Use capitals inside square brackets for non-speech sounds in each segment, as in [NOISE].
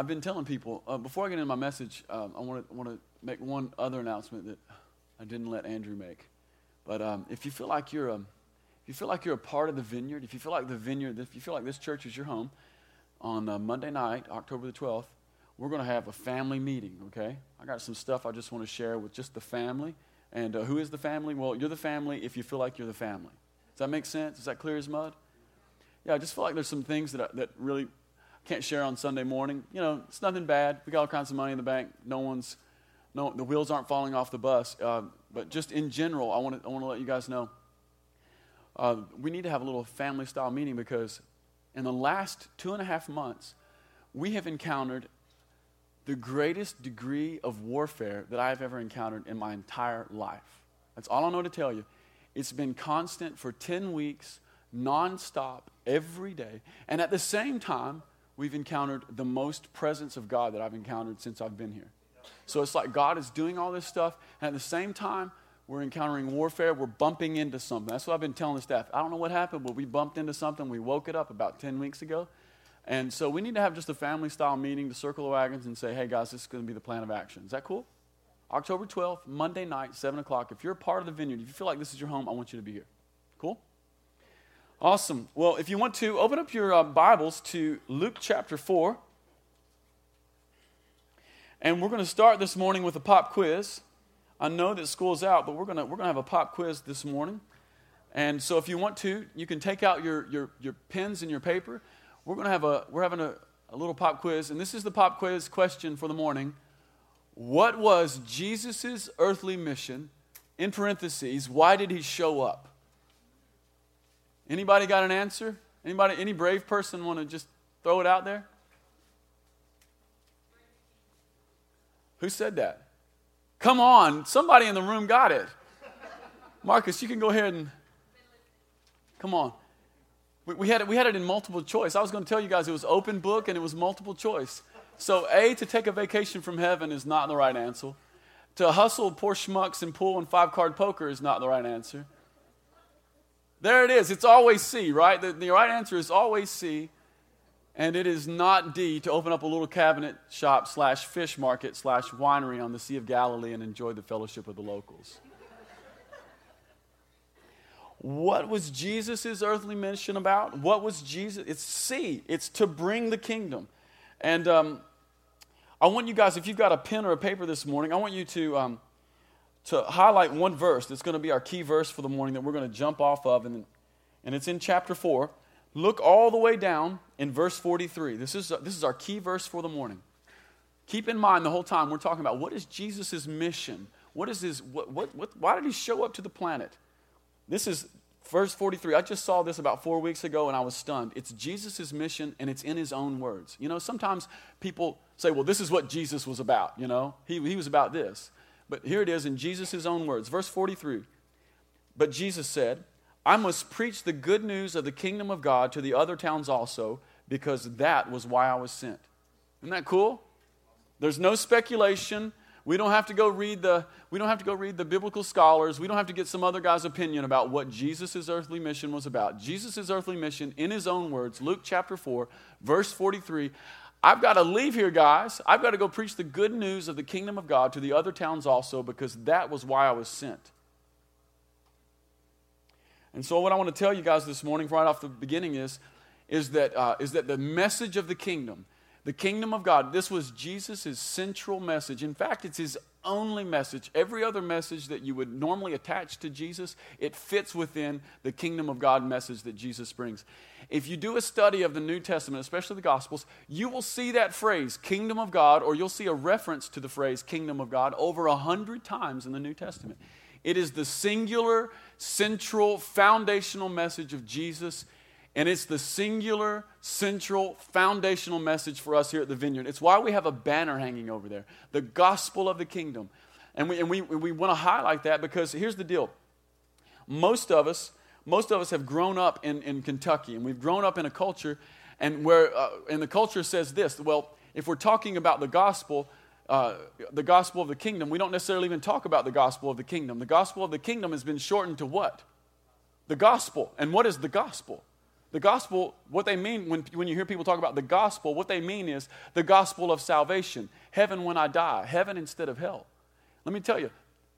I've been telling people, uh, before I get into my message, um, I want to want to make one other announcement that I didn't let Andrew make. But um, if you feel like you're a, if you feel like you're a part of the vineyard, if you feel like the vineyard, if you feel like this church is your home, on uh, Monday night, October the 12th, we're going to have a family meeting, okay? I got some stuff I just want to share with just the family. And uh, who is the family? Well, you're the family if you feel like you're the family. Does that make sense? Is that clear as mud? Yeah, I just feel like there's some things that, I, that really can't share on Sunday morning. You know, it's nothing bad. We got all kinds of money in the bank. No one's, no, the wheels aren't falling off the bus. Uh, but just in general, I want to I want to let you guys know. Uh, we need to have a little family style meeting because in the last two and a half months, we have encountered the greatest degree of warfare that I have ever encountered in my entire life. That's all I know to tell you. It's been constant for 10 weeks, nonstop, every day. And at the same time, we've encountered the most presence of God that I've encountered since I've been here. So it's like God is doing all this stuff, and at the same time, we're encountering warfare. We're bumping into something. That's what I've been telling the staff. I don't know what happened, but we bumped into something. We woke it up about 10 weeks ago. And so we need to have just a family style meeting to circle the wagons and say, hey, guys, this is going to be the plan of action. Is that cool? October 12th, Monday night, 7 o'clock. If you're a part of the vineyard, if you feel like this is your home, I want you to be here. Cool? Awesome. Well, if you want to, open up your uh, Bibles to Luke chapter 4. And we're going to start this morning with a pop quiz. I know that school's out, but we're going to, we're going to have a pop quiz this morning. And so if you want to, you can take out your, your, your pens and your paper. We're going to have a, we're having a, a little pop quiz. And this is the pop quiz question for the morning. What was Jesus' earthly mission? In parentheses, why did he show up? Anybody got an answer? Anybody, any brave person want to just throw it out there? Who said that? Come on, somebody in the room got it. Marcus, you can go ahead and come on. We, we, had it, we had it in multiple choice. I was going to tell you guys it was open book and it was multiple choice. So, A, to take a vacation from heaven is not the right answer. To hustle poor schmucks and pool and five card poker is not the right answer. There it is. It's always C, right? The, the right answer is always C. And it is not D to open up a little cabinet shop slash fish market slash winery on the Sea of Galilee and enjoy the fellowship of the locals. what was Jesus' earthly mission about? What was Jesus? It's C. It's to bring the kingdom. And um, I want you guys, if you've got a pen or a paper this morning, I want you to um, to highlight one verse that's going to be our key verse for the morning that we're going to jump off of, and, and it's in chapter 4. Look all the way down in verse 43. This is, this is our key verse for the morning. Keep in mind the whole time we're talking about what is Jesus' mission? What is his, what, what, what, why did he show up to the planet? This is verse 43. I just saw this about four weeks ago and I was stunned. It's Jesus' mission and it's in his own words. You know, sometimes people say, well, this is what Jesus was about, you know, he, he was about this. But here it is in Jesus' own words. Verse 43. But Jesus said, I must preach the good news of the kingdom of God to the other towns also, because that was why I was sent. Isn't that cool? There's no speculation. We don't have to go read the we don't have to go read the biblical scholars. We don't have to get some other guy's opinion about what Jesus' earthly mission was about. Jesus' earthly mission in his own words, Luke chapter 4, verse 43, I've got to leave here, guys. I've got to go preach the good news of the kingdom of God to the other towns also because that was why I was sent. And so, what I want to tell you guys this morning, right off the beginning, is, is, that, uh, is that the message of the kingdom, the kingdom of God, this was Jesus' central message. In fact, it's his only message. Every other message that you would normally attach to Jesus, it fits within the kingdom of God message that Jesus brings. If you do a study of the New Testament, especially the Gospels, you will see that phrase, kingdom of God, or you'll see a reference to the phrase kingdom of God over a hundred times in the New Testament. It is the singular, central, foundational message of Jesus, and it's the singular, central, foundational message for us here at the Vineyard. It's why we have a banner hanging over there the gospel of the kingdom. And we, and we, we want to highlight that because here's the deal most of us, most of us have grown up in, in Kentucky, and we've grown up in a culture, and where uh, and the culture says this. Well, if we're talking about the gospel, uh, the gospel of the kingdom, we don't necessarily even talk about the gospel of the kingdom. The gospel of the kingdom has been shortened to what? The gospel. And what is the gospel? The gospel, what they mean when, when you hear people talk about the gospel, what they mean is the gospel of salvation. Heaven when I die, heaven instead of hell. Let me tell you,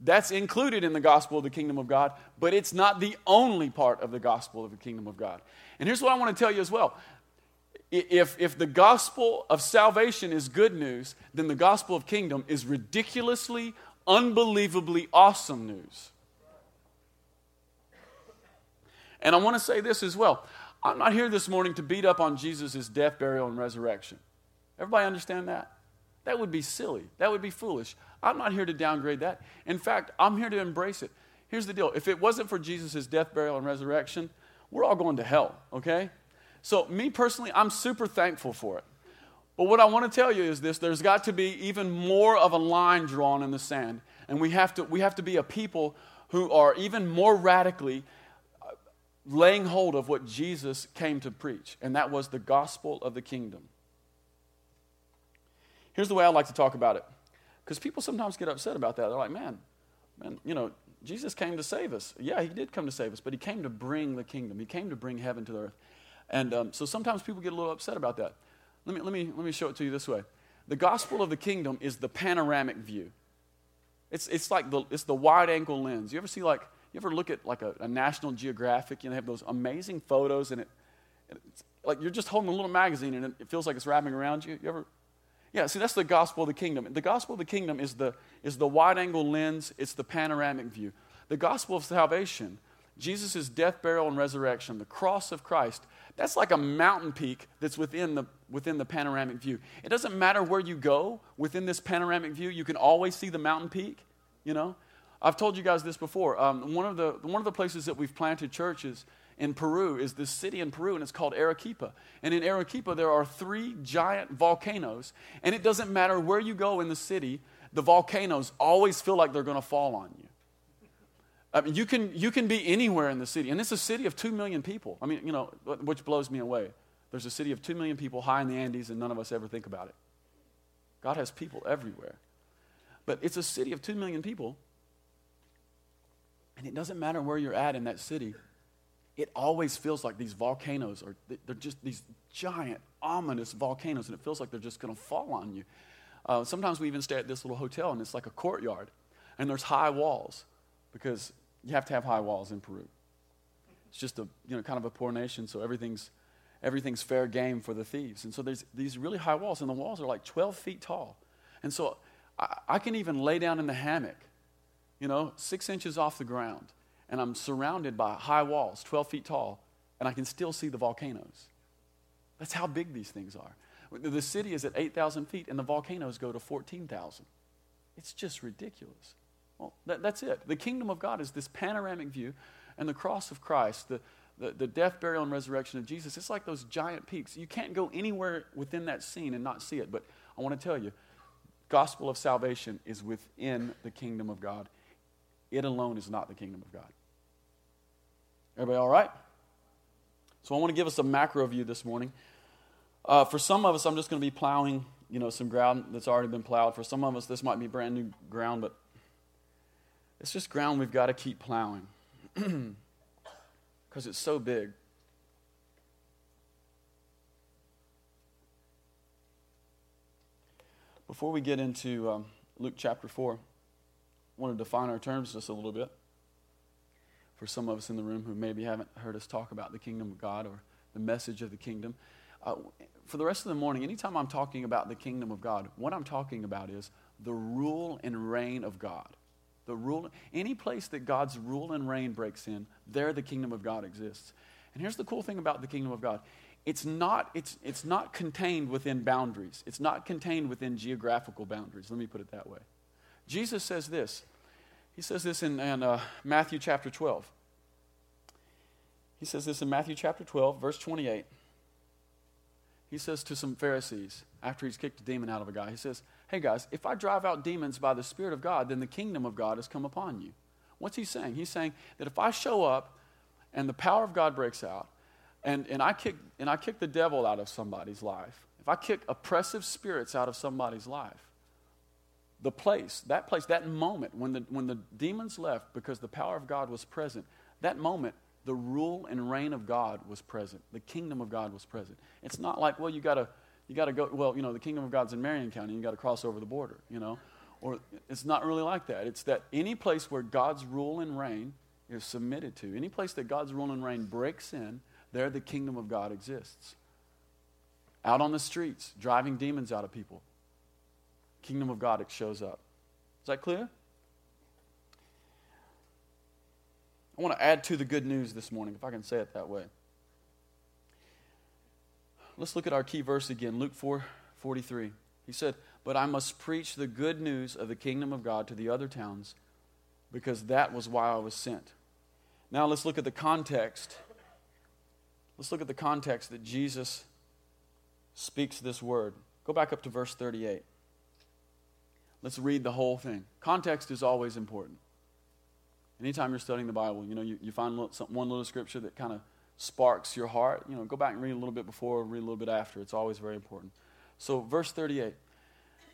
that's included in the gospel of the kingdom of God, but it's not the only part of the gospel of the kingdom of God. And here's what I want to tell you as well. If, if the gospel of salvation is good news, then the gospel of kingdom is ridiculously, unbelievably awesome news. And I want to say this as well. I'm not here this morning to beat up on Jesus' death, burial, and resurrection. Everybody understand that? That would be silly. That would be foolish. I'm not here to downgrade that. In fact, I'm here to embrace it. Here's the deal if it wasn't for Jesus' death, burial, and resurrection, we're all going to hell, okay? So, me personally, I'm super thankful for it. But what I want to tell you is this there's got to be even more of a line drawn in the sand. And we have to, we have to be a people who are even more radically uh, laying hold of what Jesus came to preach, and that was the gospel of the kingdom. Here's the way I like to talk about it, because people sometimes get upset about that. They're like, man, man, you know, Jesus came to save us. Yeah, he did come to save us, but he came to bring the kingdom. He came to bring heaven to the earth. And um, so sometimes people get a little upset about that. Let me, let, me, let me show it to you this way. The gospel of the kingdom is the panoramic view. It's, it's like the, it's the wide angle lens. You ever see like you ever look at like a, a National Geographic? You know, they have those amazing photos, and it, it's like you're just holding a little magazine, and it feels like it's wrapping around you. You ever? Yeah. See, that's the gospel of the kingdom. The gospel of the kingdom is the is the wide angle lens. It's the panoramic view. The gospel of salvation, Jesus' death, burial, and resurrection, the cross of Christ. That's like a mountain peak that's within the within the panoramic view. It doesn't matter where you go within this panoramic view. You can always see the mountain peak. You know, I've told you guys this before. Um, one, of the, one of the places that we've planted churches in Peru is this city in Peru, and it's called Arequipa. And in Arequipa, there are three giant volcanoes, and it doesn't matter where you go in the city, the volcanoes always feel like they're going to fall on you. I mean, you can, you can be anywhere in the city, and it's a city of 2 million people. I mean, you know, which blows me away. There's a city of 2 million people high in the Andes, and none of us ever think about it. God has people everywhere. But it's a city of 2 million people, and it doesn't matter where you're at in that city, it always feels like these volcanoes are, they're just these giant, ominous volcanoes, and it feels like they're just going to fall on you. Uh, sometimes we even stay at this little hotel, and it's like a courtyard, and there's high walls because you have to have high walls in Peru. It's just a, you know, kind of a poor nation, so everything's, everything's fair game for the thieves. And so there's these really high walls, and the walls are like 12 feet tall. And so I, I can even lay down in the hammock you know, six inches off the ground, and I'm surrounded by high walls, 12 feet tall, and I can still see the volcanoes. That's how big these things are. The city is at 8,000 feet, and the volcanoes go to 14,000. It's just ridiculous. Well, that, that's it. The kingdom of God is this panoramic view, and the cross of Christ, the, the, the death, burial, and resurrection of Jesus, it's like those giant peaks. You can't go anywhere within that scene and not see it. But I want to tell you, gospel of salvation is within the kingdom of God. It alone is not the kingdom of God. Everybody all right? So I want to give us a macro view this morning. Uh, for some of us, I'm just going to be plowing, you know, some ground that's already been plowed. For some of us, this might be brand new ground, but it's just ground we've got to keep plowing [CLEARS THROAT] because it's so big. Before we get into um, Luke chapter 4, I want to define our terms just a little bit. For some of us in the room who maybe haven't heard us talk about the kingdom of God or the message of the kingdom, uh, for the rest of the morning, anytime I'm talking about the kingdom of God, what I'm talking about is the rule and reign of God. The rule, any place that God's rule and reign breaks in, there the kingdom of God exists. And here's the cool thing about the kingdom of God it's not, it's, it's not contained within boundaries, it's not contained within geographical boundaries. Let me put it that way. Jesus says this he says this in, in uh, Matthew chapter 12. He says this in Matthew chapter 12, verse 28. He says to some Pharisees, after he's kicked a demon out of a guy, he says, Hey guys, if I drive out demons by the Spirit of God, then the kingdom of God has come upon you. What's he saying? He's saying that if I show up and the power of God breaks out, and, and, I kick, and I kick the devil out of somebody's life, if I kick oppressive spirits out of somebody's life, the place, that place, that moment when the, when the demons left because the power of God was present, that moment, the rule and reign of God was present. The kingdom of God was present. It's not like, well, you got to you got to go, well, you know, the kingdom of God's in Marion County, you got to cross over the border, you know. Or it's not really like that. It's that any place where God's rule and reign is submitted to, any place that God's rule and reign breaks in, there the kingdom of God exists. Out on the streets, driving demons out of people, kingdom of God it shows up. Is that clear? I want to add to the good news this morning, if I can say it that way. Let's look at our key verse again, Luke 4 43. He said, But I must preach the good news of the kingdom of God to the other towns, because that was why I was sent. Now let's look at the context. Let's look at the context that Jesus speaks this word. Go back up to verse 38. Let's read the whole thing. Context is always important. Anytime you're studying the Bible, you know, you, you find one little scripture that kind of sparks your heart, you know, go back and read a little bit before, read a little bit after. It's always very important. So, verse 38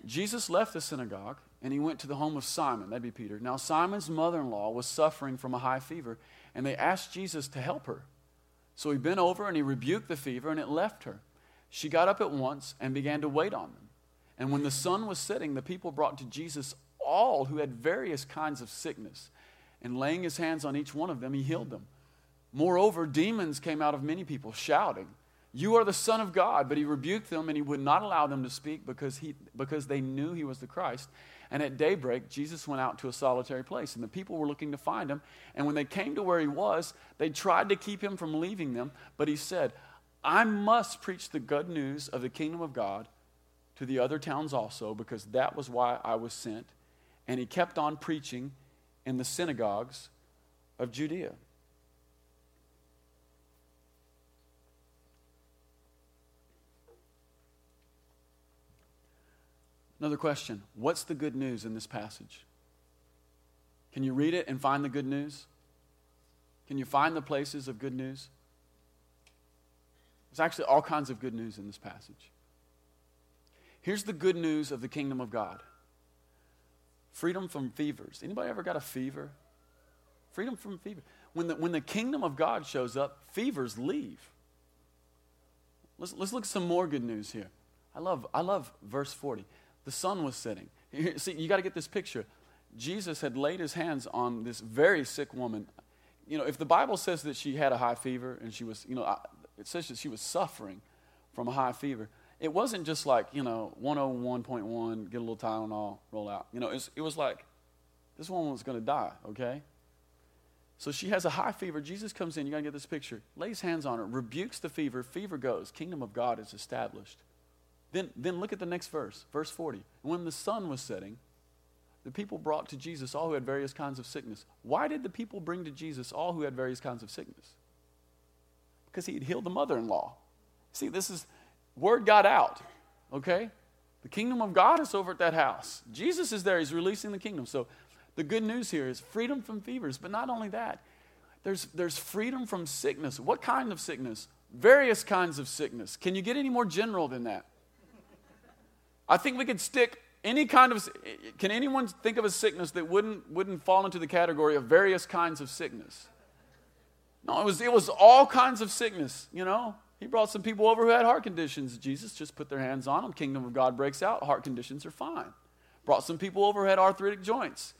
Jesus left the synagogue and he went to the home of Simon, that'd be Peter. Now, Simon's mother in law was suffering from a high fever, and they asked Jesus to help her. So he bent over and he rebuked the fever, and it left her. She got up at once and began to wait on them. And when the sun was setting, the people brought to Jesus all who had various kinds of sickness. And laying his hands on each one of them, he healed them. Moreover, demons came out of many people, shouting, You are the Son of God. But he rebuked them, and he would not allow them to speak because, he, because they knew he was the Christ. And at daybreak, Jesus went out to a solitary place, and the people were looking to find him. And when they came to where he was, they tried to keep him from leaving them. But he said, I must preach the good news of the kingdom of God to the other towns also, because that was why I was sent. And he kept on preaching in the synagogues of Judea. Another question What's the good news in this passage? Can you read it and find the good news? Can you find the places of good news? There's actually all kinds of good news in this passage. Here's the good news of the kingdom of God freedom from fevers. Anybody ever got a fever? Freedom from fever. When the, when the kingdom of God shows up, fevers leave. Let's, let's look at some more good news here. I love, I love verse 40 the sun was setting. See, you got to get this picture. Jesus had laid his hands on this very sick woman. You know, if the Bible says that she had a high fever and she was, you know, uh, it says that she was suffering from a high fever. It wasn't just like, you know, 101.1, get a little Tylenol, roll out. You know, it was, it was like this woman was going to die, okay? So she has a high fever. Jesus comes in, you got to get this picture, lays hands on her, rebukes the fever, fever goes. Kingdom of God is established. Then, then look at the next verse, verse 40. When the sun was setting, the people brought to Jesus all who had various kinds of sickness. Why did the people bring to Jesus all who had various kinds of sickness? Because he had healed the mother in law. See, this is, word got out, okay? The kingdom of God is over at that house. Jesus is there, he's releasing the kingdom. So the good news here is freedom from fevers, but not only that, there's, there's freedom from sickness. What kind of sickness? Various kinds of sickness. Can you get any more general than that? I think we could stick any kind of can anyone think of a sickness that wouldn't wouldn't fall into the category of various kinds of sickness? No, it was it was all kinds of sickness, you know. He brought some people over who had heart conditions. Jesus just put their hands on them. Kingdom of God breaks out. Heart conditions are fine. Brought some people over who had arthritic joints,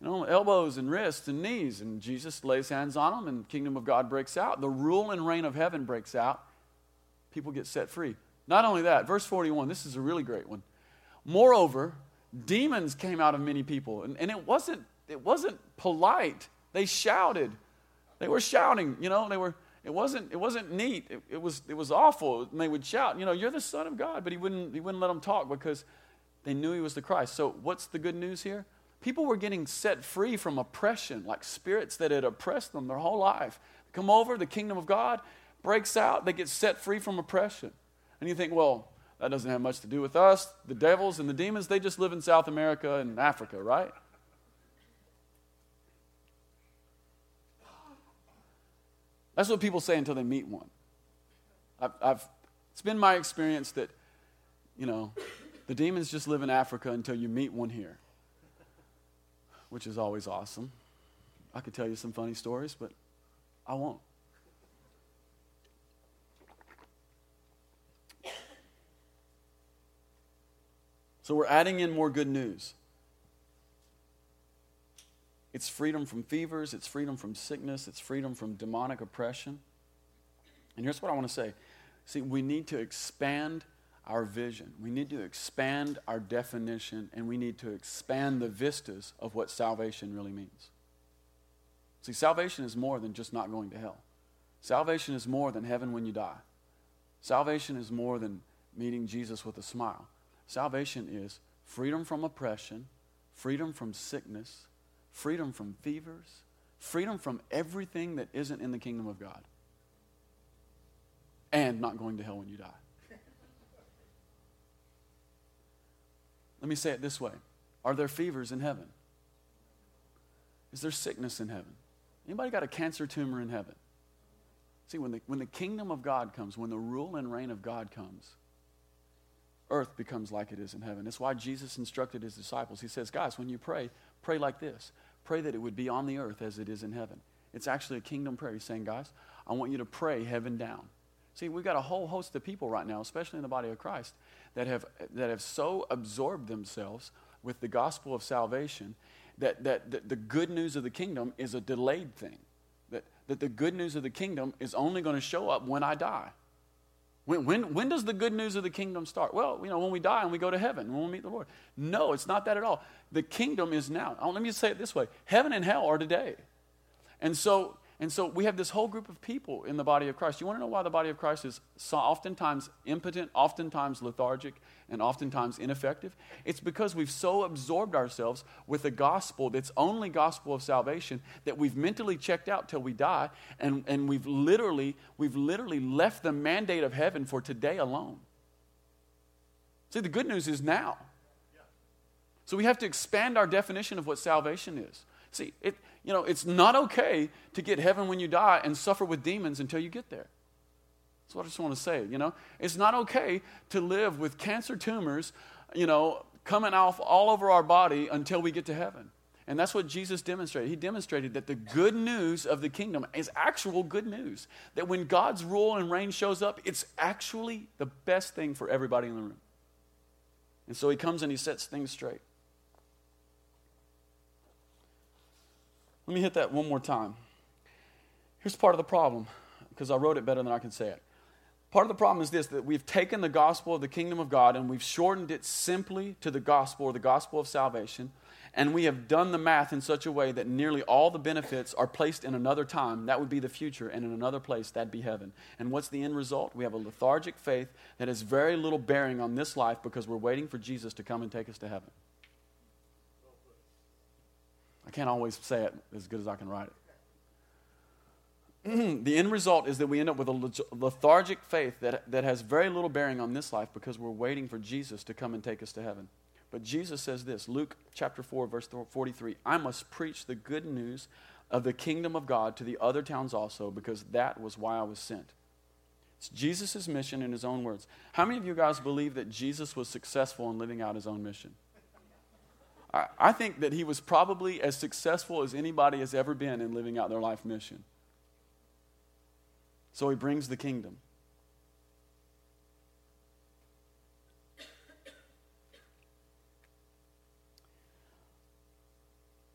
you know, elbows and wrists and knees. And Jesus lays hands on them, and kingdom of God breaks out. The rule and reign of heaven breaks out. People get set free. Not only that, verse 41, this is a really great one. Moreover, demons came out of many people, and, and it, wasn't, it wasn't polite. They shouted. They were shouting, you know, they were, it wasn't, it wasn't neat. It, it, was, it was awful. And they would shout, you know, you're the Son of God, but he wouldn't, he wouldn't let them talk because they knew he was the Christ. So, what's the good news here? People were getting set free from oppression, like spirits that had oppressed them their whole life. Come over, the kingdom of God breaks out, they get set free from oppression. And you think, well, that doesn't have much to do with us. The devils and the demons, they just live in South America and Africa, right? That's what people say until they meet one. I've, I've, it's been my experience that, you know, the demons just live in Africa until you meet one here, which is always awesome. I could tell you some funny stories, but I won't. So we're adding in more good news. It's freedom from fevers, it's freedom from sickness, it's freedom from demonic oppression. And here's what I want to say see, we need to expand our vision, we need to expand our definition, and we need to expand the vistas of what salvation really means. See, salvation is more than just not going to hell. Salvation is more than heaven when you die. Salvation is more than meeting Jesus with a smile. Salvation is freedom from oppression, freedom from sickness, freedom from fevers, freedom from everything that isn't in the kingdom of God, and not going to hell when you die. [LAUGHS] Let me say it this way Are there fevers in heaven? Is there sickness in heaven? Anybody got a cancer tumor in heaven? See, when the, when the kingdom of God comes, when the rule and reign of God comes, earth becomes like it is in heaven. That's why Jesus instructed his disciples. He says, Guys, when you pray, pray like this pray that it would be on the earth as it is in heaven. It's actually a kingdom prayer. He's saying, Guys, I want you to pray heaven down. See, we've got a whole host of people right now, especially in the body of Christ, that have, that have so absorbed themselves with the gospel of salvation that, that, that the good news of the kingdom is a delayed thing. That, that the good news of the kingdom is only going to show up when I die. When, when, when does the good news of the kingdom start? Well, you know, when we die and we go to heaven, when we meet the Lord. No, it's not that at all. The kingdom is now. Oh, let me say it this way heaven and hell are today. And so and so we have this whole group of people in the body of Christ. You want to know why the body of Christ is so oftentimes impotent, oftentimes lethargic, and oftentimes ineffective? It's because we've so absorbed ourselves with the gospel that's only gospel of salvation that we've mentally checked out till we die, and, and we've literally, we've literally left the mandate of heaven for today alone. See, the good news is now. So we have to expand our definition of what salvation is. See, it, you know, it's not okay to get heaven when you die and suffer with demons until you get there. That's what I just want to say, you know. It's not okay to live with cancer tumors, you know, coming off all over our body until we get to heaven. And that's what Jesus demonstrated. He demonstrated that the good news of the kingdom is actual good news. That when God's rule and reign shows up, it's actually the best thing for everybody in the room. And so he comes and he sets things straight. Let me hit that one more time. Here's part of the problem, because I wrote it better than I can say it. Part of the problem is this that we've taken the gospel of the kingdom of God and we've shortened it simply to the gospel or the gospel of salvation. And we have done the math in such a way that nearly all the benefits are placed in another time. That would be the future. And in another place, that'd be heaven. And what's the end result? We have a lethargic faith that has very little bearing on this life because we're waiting for Jesus to come and take us to heaven. I can't always say it as good as I can write it. [CLEARS THROAT] the end result is that we end up with a lethargic faith that, that has very little bearing on this life because we're waiting for Jesus to come and take us to heaven. But Jesus says this Luke chapter 4, verse 43 I must preach the good news of the kingdom of God to the other towns also, because that was why I was sent. It's Jesus' mission in his own words. How many of you guys believe that Jesus was successful in living out his own mission? I, think that he was probably as successful as anybody has ever been in living out their life mission. So he brings the kingdom.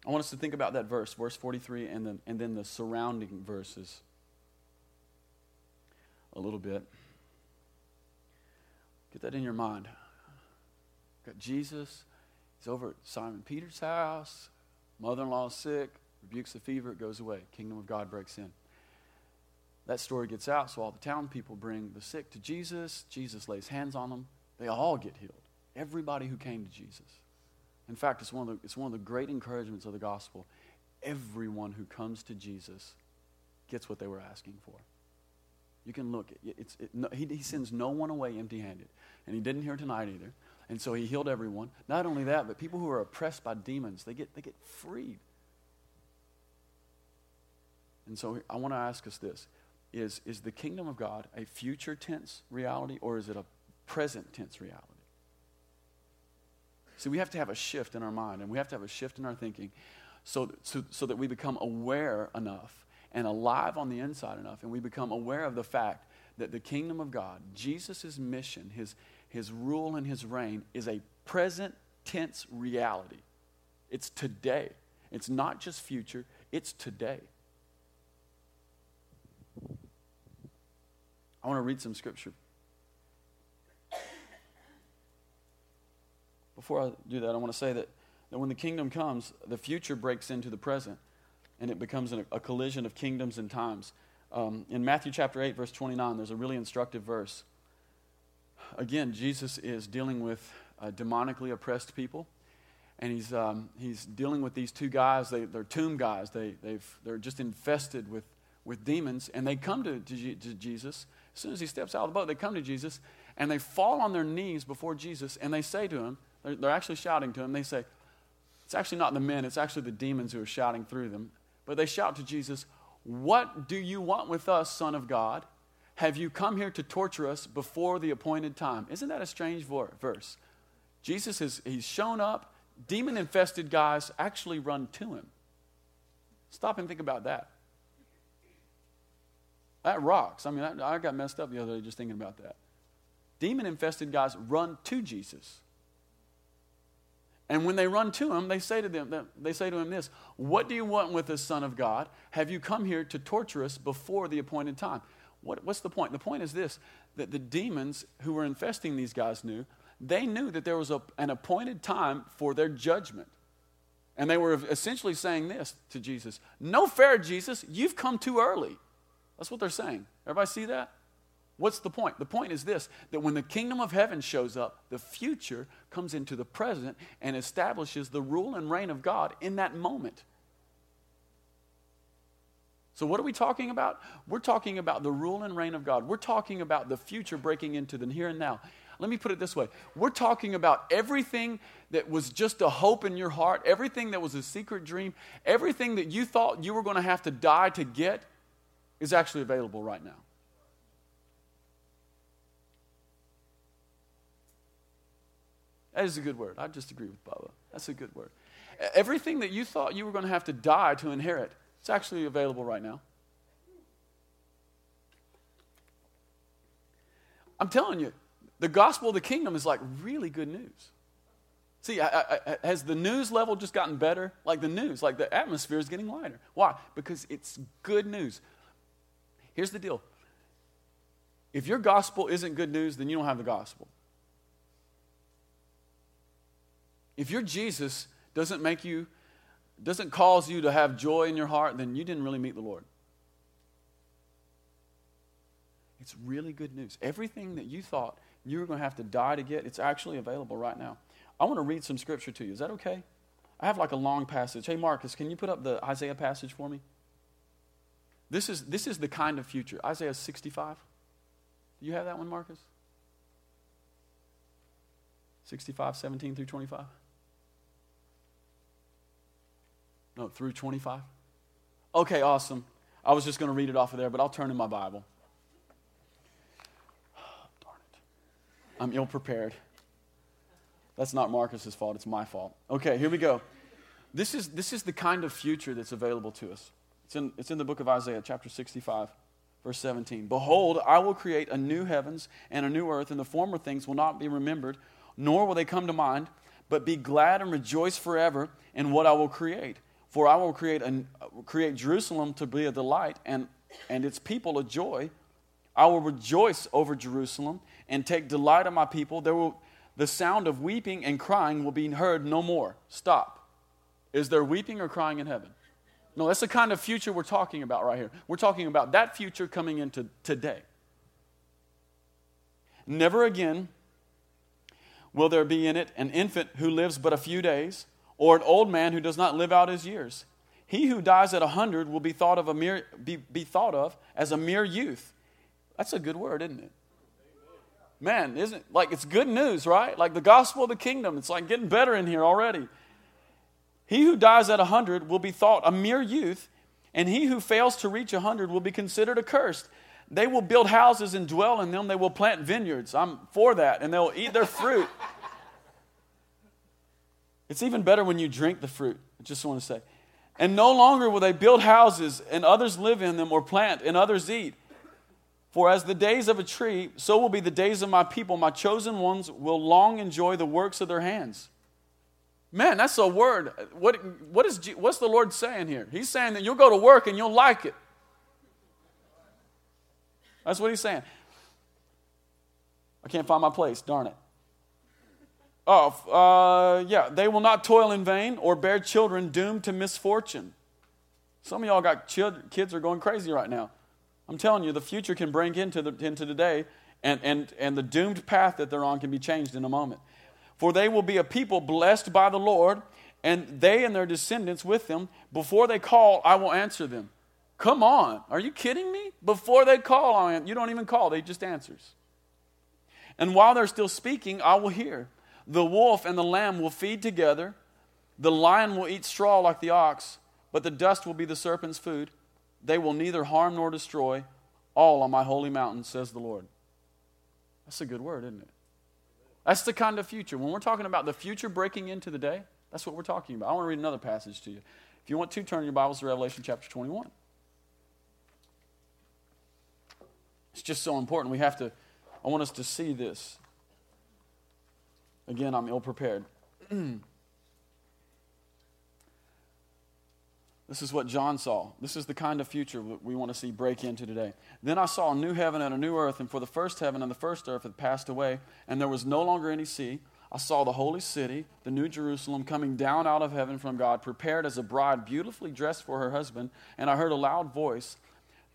I want us to think about that verse, verse 43, and then, and then the surrounding verses a little bit. Get that in your mind. Got Jesus, He's over at Simon Peter's house. Mother in law is sick, rebukes the fever, it goes away. Kingdom of God breaks in. That story gets out, so all the town people bring the sick to Jesus. Jesus lays hands on them. They all get healed. Everybody who came to Jesus. In fact, it's one of the, it's one of the great encouragements of the gospel. Everyone who comes to Jesus gets what they were asking for. You can look. It's, it, no, he, he sends no one away empty handed. And he didn't here tonight either. And so he healed everyone. Not only that, but people who are oppressed by demons, they get, they get freed. And so I want to ask us this is, is the kingdom of God a future tense reality or is it a present tense reality? See, we have to have a shift in our mind and we have to have a shift in our thinking so, so, so that we become aware enough and alive on the inside enough and we become aware of the fact that the kingdom of God, Jesus' mission, his, his rule and his reign is a present tense reality. It's today. It's not just future, it's today. I want to read some scripture. Before I do that, I want to say that, that when the kingdom comes, the future breaks into the present and it becomes a collision of kingdoms and times. Um, in Matthew chapter 8, verse 29, there's a really instructive verse. Again, Jesus is dealing with uh, demonically oppressed people, and he's, um, he's dealing with these two guys. They, they're tomb guys, they, they've, they're just infested with, with demons, and they come to, to, to Jesus. As soon as he steps out of the boat, they come to Jesus, and they fall on their knees before Jesus, and they say to him, they're, they're actually shouting to him, they say, it's actually not the men, it's actually the demons who are shouting through them. But they shout to Jesus, What do you want with us, Son of God? Have you come here to torture us before the appointed time? Isn't that a strange verse? Jesus has he's shown up. Demon infested guys actually run to him. Stop and think about that. That rocks. I mean, I, I got messed up the other day just thinking about that. Demon infested guys run to Jesus. And when they run to him, they say to them, they say to him this, What do you want with us, Son of God? Have you come here to torture us before the appointed time? What, what's the point? The point is this that the demons who were infesting these guys knew, they knew that there was a, an appointed time for their judgment. And they were essentially saying this to Jesus No fair, Jesus, you've come too early. That's what they're saying. Everybody see that? What's the point? The point is this that when the kingdom of heaven shows up, the future comes into the present and establishes the rule and reign of God in that moment. So, what are we talking about? We're talking about the rule and reign of God. We're talking about the future breaking into the here and now. Let me put it this way we're talking about everything that was just a hope in your heart, everything that was a secret dream, everything that you thought you were going to have to die to get is actually available right now. That is a good word. I just agree with Baba. That's a good word. Everything that you thought you were going to have to die to inherit, it's actually available right now. I'm telling you, the gospel of the kingdom is like really good news. See, I, I, has the news level just gotten better? Like the news, like the atmosphere is getting lighter. Why? Because it's good news. Here's the deal if your gospel isn't good news, then you don't have the gospel. If your Jesus doesn't make you, doesn't cause you to have joy in your heart, then you didn't really meet the Lord. It's really good news. Everything that you thought you were going to have to die to get, it's actually available right now. I want to read some scripture to you. Is that okay? I have like a long passage. Hey, Marcus, can you put up the Isaiah passage for me? This is, this is the kind of future. Isaiah 65. Do you have that one, Marcus? 65, 17 through 25? No, through 25? Okay, awesome. I was just going to read it off of there, but I'll turn in my Bible. [SIGHS] darn it. I'm ill prepared. That's not Marcus's fault, it's my fault. Okay, here we go. This is, this is the kind of future that's available to us. It's in, it's in the book of Isaiah, chapter 65, verse 17. Behold, I will create a new heavens and a new earth, and the former things will not be remembered, nor will they come to mind, but be glad and rejoice forever in what I will create. For I will create, a, create Jerusalem to be a delight and, and its people a joy. I will rejoice over Jerusalem and take delight in my people. There will, the sound of weeping and crying will be heard no more. Stop. Is there weeping or crying in heaven? No, that's the kind of future we're talking about right here. We're talking about that future coming into today. Never again will there be in it an infant who lives but a few days or an old man who does not live out his years. He who dies at a hundred will be thought of a mere be, be thought of as a mere youth. That's a good word, isn't it? Man, isn't it? like it's good news, right? Like the gospel of the kingdom. It's like getting better in here already. He who dies at a hundred will be thought a mere youth, and he who fails to reach a hundred will be considered accursed. They will build houses and dwell in them. They will plant vineyards. I'm for that, and they'll eat their fruit. It's even better when you drink the fruit. I just want to say. And no longer will they build houses and others live in them or plant and others eat. For as the days of a tree, so will be the days of my people. My chosen ones will long enjoy the works of their hands. Man, that's a word. What, what is, what's the Lord saying here? He's saying that you'll go to work and you'll like it. That's what he's saying. I can't find my place, darn it. Oh, uh, yeah, they will not toil in vain or bear children doomed to misfortune. Some of y'all got children, kids are going crazy right now. I'm telling you, the future can bring into the into today, and, and, and the doomed path that they're on can be changed in a moment. For they will be a people blessed by the Lord, and they and their descendants with them. Before they call, I will answer them. Come on, are you kidding me? Before they call, you don't even call, they just answers. And while they're still speaking, I will hear. The wolf and the lamb will feed together. The lion will eat straw like the ox, but the dust will be the serpent's food. They will neither harm nor destroy all on my holy mountain, says the Lord. That's a good word, isn't it? That's the kind of future. When we're talking about the future breaking into the day, that's what we're talking about. I want to read another passage to you. If you want to, turn your Bibles to Revelation chapter 21. It's just so important. We have to, I want us to see this. Again, I'm ill prepared. [CLEARS THROAT] This is what John saw. This is the kind of future we want to see break into today. Then I saw a new heaven and a new earth, and for the first heaven and the first earth had passed away, and there was no longer any sea. I saw the holy city, the new Jerusalem, coming down out of heaven from God, prepared as a bride, beautifully dressed for her husband. And I heard a loud voice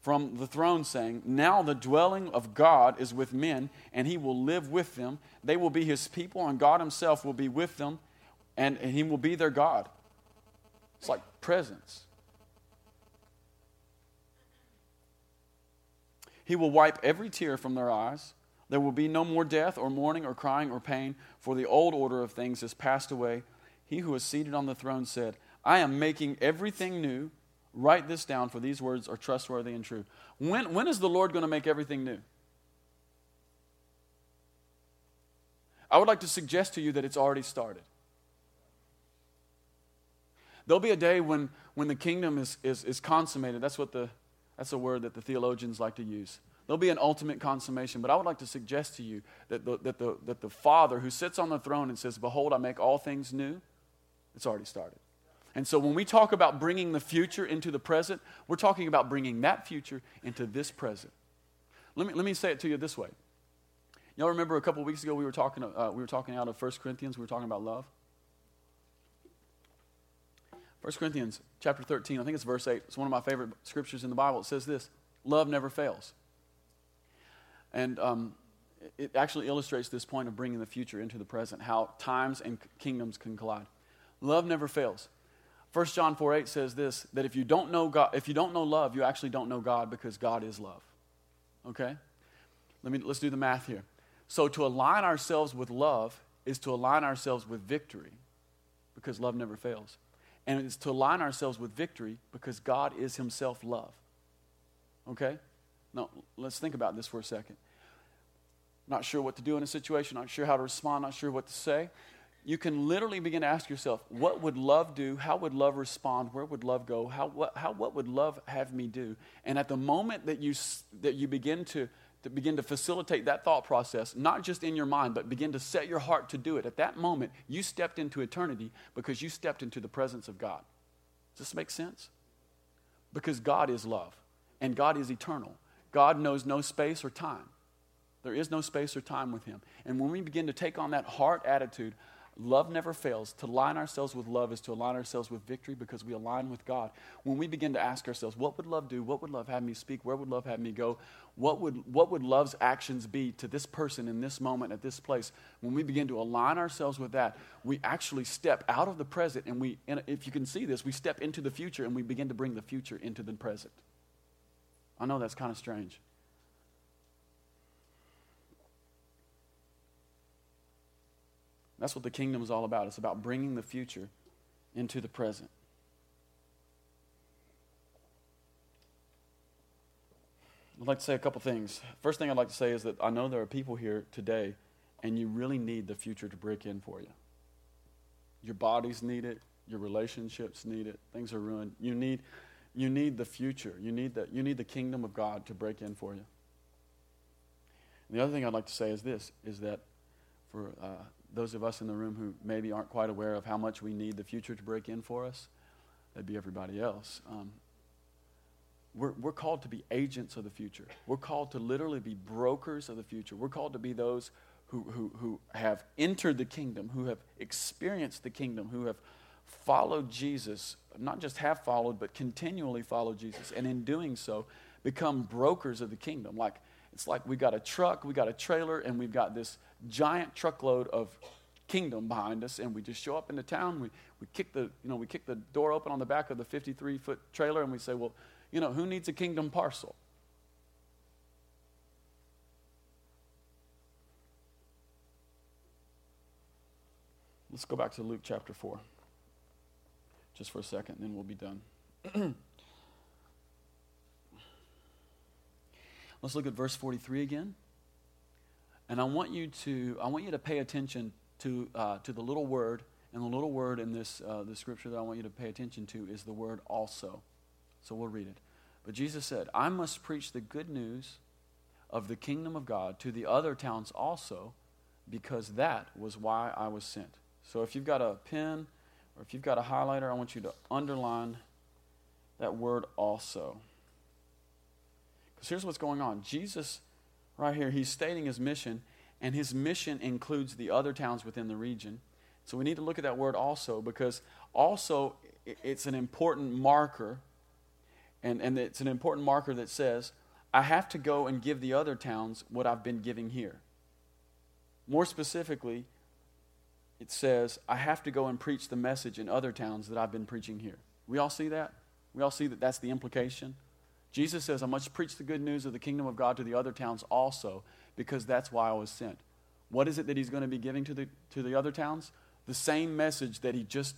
from the throne saying, Now the dwelling of God is with men, and he will live with them. They will be his people, and God himself will be with them, and, he will be their God. It's like presence. He will wipe every tear from their eyes. There will be no more death, or mourning, or crying, or pain, for the old order of things has passed away. He who is seated on the throne said, I am making everything new. Write this down, for these words are trustworthy and true. When, when is the Lord going to make everything new? I would like to suggest to you that it's already started. There'll be a day when, when the kingdom is, is, is consummated. That's, what the, that's a word that the theologians like to use. There'll be an ultimate consummation. But I would like to suggest to you that the, that, the, that the Father who sits on the throne and says, Behold, I make all things new, it's already started. And so when we talk about bringing the future into the present, we're talking about bringing that future into this present. Let me, let me say it to you this way. Y'all remember a couple weeks ago we were talking, uh, we were talking out of 1 Corinthians, we were talking about love? 1 Corinthians chapter 13, I think it's verse 8. It's one of my favorite scriptures in the Bible. It says this Love never fails. And um, it actually illustrates this point of bringing the future into the present, how times and kingdoms can collide. Love never fails. 1 John 4 8 says this that if you don't know God, if you don't know love, you actually don't know God because God is love. Okay? Let me let's do the math here. So to align ourselves with love is to align ourselves with victory because love never fails and it's to align ourselves with victory because God is Himself love. Okay? Now, let's think about this for a second. Not sure what to do in a situation, not sure how to respond, not sure what to say. You can literally begin to ask yourself, what would love do? How would love respond? Where would love go? How, what, how, what would love have me do? And at the moment that you, that you begin to to begin to facilitate that thought process, not just in your mind, but begin to set your heart to do it. At that moment, you stepped into eternity because you stepped into the presence of God. Does this make sense? Because God is love and God is eternal. God knows no space or time. There is no space or time with Him. And when we begin to take on that heart attitude Love never fails. To align ourselves with love is to align ourselves with victory because we align with God. When we begin to ask ourselves, what would love do? What would love have me speak? Where would love have me go? What would, what would love's actions be to this person in this moment, at this place? When we begin to align ourselves with that, we actually step out of the present and we, and if you can see this, we step into the future and we begin to bring the future into the present. I know that's kind of strange. That's what the kingdom is all about. It's about bringing the future into the present. I'd like to say a couple things. First thing I'd like to say is that I know there are people here today, and you really need the future to break in for you. Your bodies need it, your relationships need it, things are ruined. You need, you need the future. You need the, you need the kingdom of God to break in for you. And the other thing I'd like to say is this is that for uh, those of us in the room who maybe aren't quite aware of how much we need the future to break in for us, that'd be everybody else. Um, we're, we're called to be agents of the future. We're called to literally be brokers of the future. We're called to be those who, who, who have entered the kingdom, who have experienced the kingdom, who have followed Jesus, not just have followed, but continually followed Jesus, and in doing so, become brokers of the kingdom. Like it's like we got a truck, we got a trailer, and we've got this giant truckload of kingdom behind us, and we just show up into town. We, we kick the you know we kick the door open on the back of the 53 foot trailer, and we say, well, you know, who needs a kingdom parcel? Let's go back to Luke chapter 4 just for a second, and then we'll be done. [CLEARS THROAT] Let's look at verse 43 again. And I want you to, I want you to pay attention to, uh, to the little word, and the little word in this uh, the scripture that I want you to pay attention to is the word also. So we'll read it. But Jesus said, I must preach the good news of the kingdom of God to the other towns also, because that was why I was sent. So if you've got a pen or if you've got a highlighter, I want you to underline that word also. Because here's what's going on Jesus, right here, he's stating his mission, and his mission includes the other towns within the region. So we need to look at that word also because also it's an important marker, and, and it's an important marker that says, I have to go and give the other towns what I've been giving here. More specifically, it says, I have to go and preach the message in other towns that I've been preaching here. We all see that? We all see that that's the implication? Jesus says, I must preach the good news of the kingdom of God to the other towns also, because that's why I was sent. What is it that he's going to be giving to the, to the other towns? The same message that he just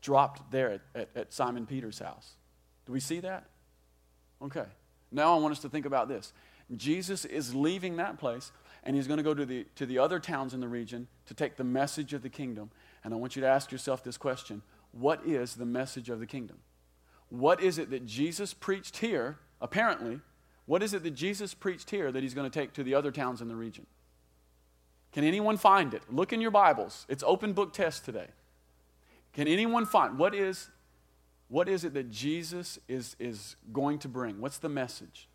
dropped there at, at, at Simon Peter's house. Do we see that? Okay. Now I want us to think about this. Jesus is leaving that place and he's going to go to the, to the other towns in the region to take the message of the kingdom. And I want you to ask yourself this question What is the message of the kingdom? What is it that Jesus preached here, apparently? What is it that Jesus preached here that he's going to take to the other towns in the region? Can anyone find it? Look in your Bibles. It's open book test today. Can anyone find what is what is it that Jesus is, is going to bring? What's the message?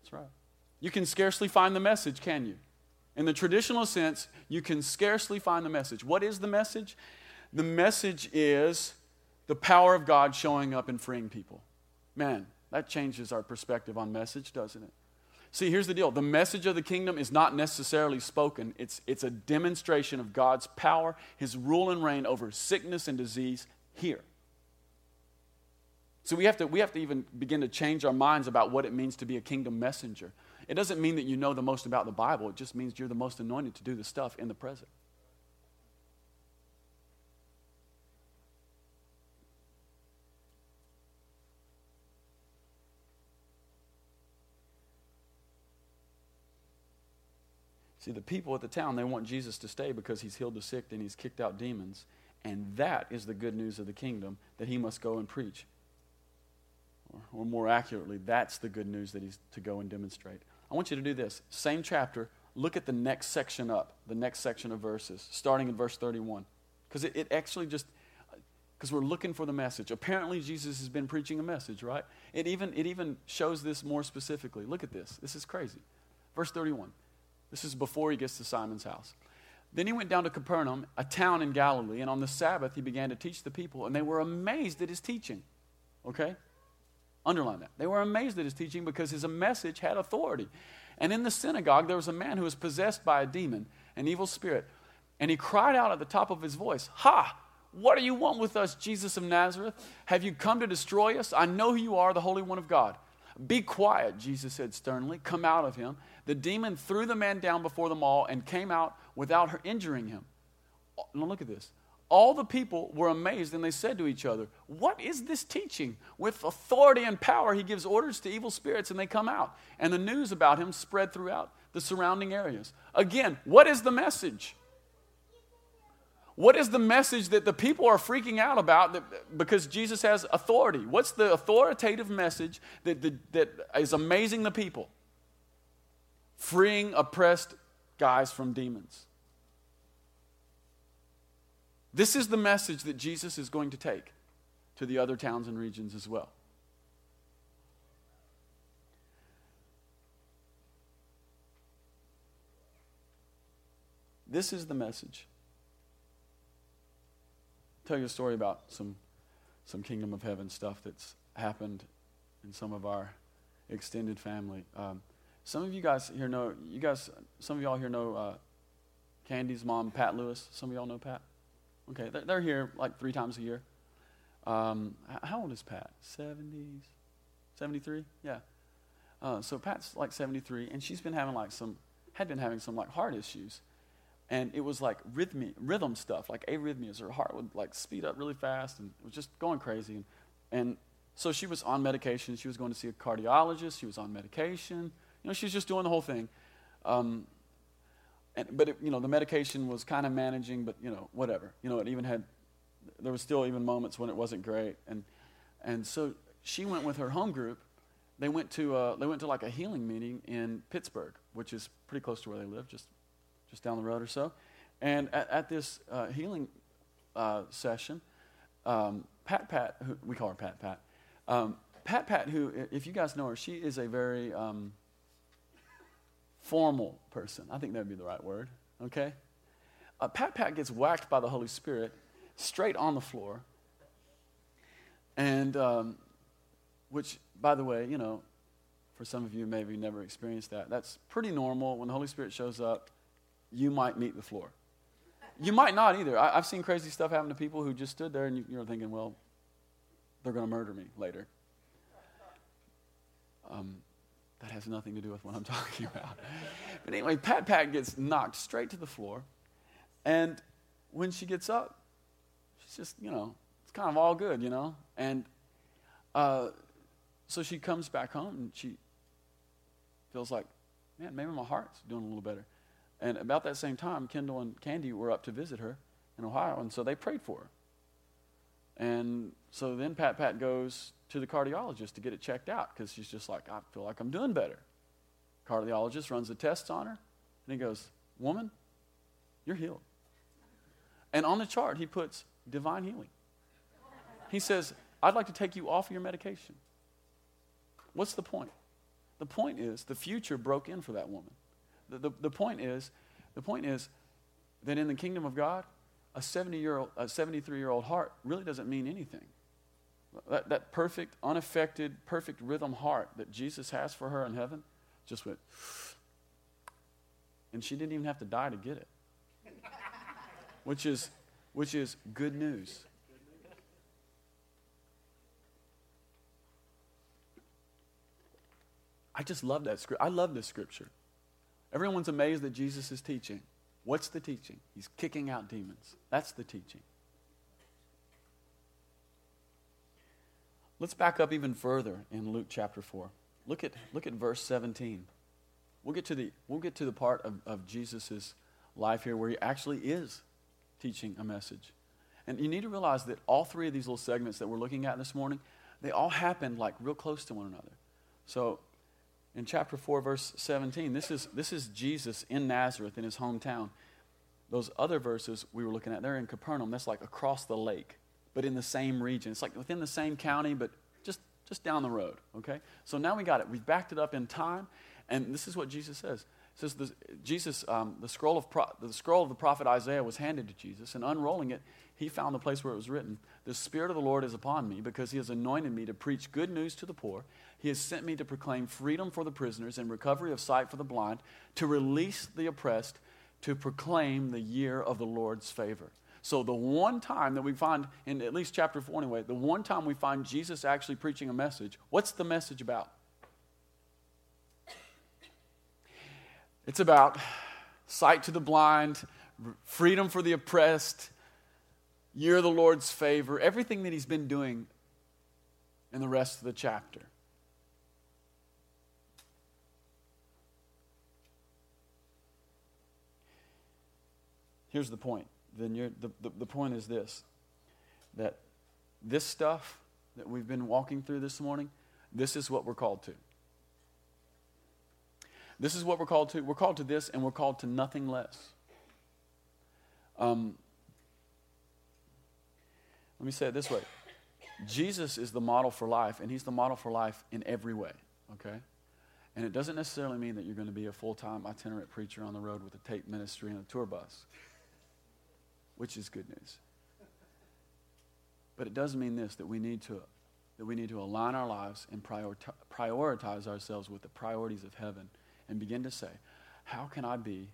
That's right. You can scarcely find the message, can you? In the traditional sense, you can scarcely find the message. What is the message? The message is the power of God showing up and freeing people. Man, that changes our perspective on message, doesn't it? See, here's the deal the message of the kingdom is not necessarily spoken, it's, it's a demonstration of God's power, his rule and reign over sickness and disease here. So we have, to, we have to even begin to change our minds about what it means to be a kingdom messenger. It doesn't mean that you know the most about the Bible, it just means you're the most anointed to do the stuff in the present. See, the people at the town, they want Jesus to stay because he's healed the sick and he's kicked out demons. And that is the good news of the kingdom that he must go and preach. Or, or more accurately, that's the good news that he's to go and demonstrate. I want you to do this. Same chapter, look at the next section up, the next section of verses, starting in verse 31. Because it, it actually just, uh, because we're looking for the message. Apparently, Jesus has been preaching a message, right? It even, it even shows this more specifically. Look at this. This is crazy. Verse 31. This is before he gets to Simon's house. Then he went down to Capernaum, a town in Galilee, and on the Sabbath he began to teach the people, and they were amazed at his teaching. Okay? Underline that. They were amazed at his teaching because his message had authority. And in the synagogue, there was a man who was possessed by a demon, an evil spirit. And he cried out at the top of his voice, Ha! What do you want with us, Jesus of Nazareth? Have you come to destroy us? I know who you are, the Holy One of God. Be quiet, Jesus said sternly. Come out of him. The demon threw the man down before them all and came out without her injuring him. Now, look at this. All the people were amazed and they said to each other, What is this teaching? With authority and power, he gives orders to evil spirits and they come out. And the news about him spread throughout the surrounding areas. Again, what is the message? What is the message that the people are freaking out about that, because Jesus has authority? What's the authoritative message that, that, that is amazing the people? Freeing oppressed guys from demons. This is the message that Jesus is going to take to the other towns and regions as well. This is the message. I'll tell you a story about some, some kingdom of heaven stuff that's happened in some of our extended family. Um, some of you guys here know, you guys, some of y'all here know uh, Candy's mom, Pat Lewis. Some of y'all know Pat? Okay, they're, they're here like three times a year. Um, how old is Pat? 70s? 73? Yeah. Uh, so Pat's like 73, and she's been having like some, had been having some like heart issues. And it was like rhythm, rhythm stuff, like arrhythmias. Her heart would like speed up really fast, and it was just going crazy. And, and so she was on medication. She was going to see a cardiologist. She was on medication. You know, she was just doing the whole thing. Um, and, but, it, you know, the medication was kind of managing, but, you know, whatever. You know, it even had, there was still even moments when it wasn't great. And, and so she went with her home group. They went to, uh, they went to like a healing meeting in Pittsburgh, which is pretty close to where they live, just, just down the road or so. And at, at this uh, healing uh, session, um, Pat Pat, who, we call her Pat Pat, um, Pat Pat, who, if you guys know her, she is a very um, formal person. I think that would be the right word, okay? Uh, Pat Pat gets whacked by the Holy Spirit straight on the floor. And, um, which, by the way, you know, for some of you maybe never experienced that, that's pretty normal. When the Holy Spirit shows up, you might meet the floor. You might not either. I, have seen crazy stuff happen to people who just stood there and you, you're thinking, well, they're going to murder me later. Um, that has nothing to do with what I'm [LAUGHS] talking about. but anyway, Pat Pat gets knocked straight to the floor. And when she gets up, she's just, you know, it's kind of all good, you know? And uh, so she comes back home and she feels like, man, maybe my heart's doing a little better. And about that same time, Kendall and Candy were up to visit her in Ohio, and so they prayed for her. And so then Pat Pat goes to the cardiologist to get it checked out because she's just like, I feel like I'm doing better. Cardiologist runs the tests on her, and he goes, Woman, you're healed. And on the chart, he puts divine healing. He says, I'd like to take you off of your medication. What's the point? The point is the future broke in for that woman. The, the, the point is, the point is that in the kingdom of God, a 70 year old, a 73 year old heart really doesn't mean anything. That, that perfect, unaffected, perfect rhythm heart that Jesus has for her in heaven just went, and she didn't even have to die to get it. which is, which is good news. I just love that script. I love this scripture. Everyone's amazed that Jesus is teaching. What's the teaching? He's kicking out demons. That's the teaching. Let's back up even further in Luke chapter 4. Look at, look at verse 17. We'll get to the, we'll get to the part of, of Jesus' life here where he actually is teaching a message. And you need to realize that all three of these little segments that we're looking at this morning, they all happened like real close to one another. So in chapter 4, verse 17, this is, this is Jesus in Nazareth in his hometown. Those other verses we were looking at, they're in Capernaum. That's like across the lake but in the same region. It's like within the same county, but just, just down the road, okay? So now we got it. We've backed it up in time, and this is what Jesus says. It says the, Jesus, um, the, scroll of pro, the scroll of the prophet Isaiah was handed to Jesus, and unrolling it, he found the place where it was written, The Spirit of the Lord is upon me, because he has anointed me to preach good news to the poor. He has sent me to proclaim freedom for the prisoners and recovery of sight for the blind, to release the oppressed, to proclaim the year of the Lord's favor. So, the one time that we find, in at least chapter 4 anyway, the one time we find Jesus actually preaching a message, what's the message about? It's about sight to the blind, freedom for the oppressed, year of the Lord's favor, everything that he's been doing in the rest of the chapter. Here's the point then you're, the, the, the point is this that this stuff that we've been walking through this morning, this is what we're called to. This is what we're called to. We're called to this, and we're called to nothing less. Um, let me say it this way Jesus is the model for life, and he's the model for life in every way, okay? And it doesn't necessarily mean that you're going to be a full time itinerant preacher on the road with a tape ministry and a tour bus, which is good news. But it does mean this that we need to, that we need to align our lives and prioritize ourselves with the priorities of heaven and begin to say, how can I be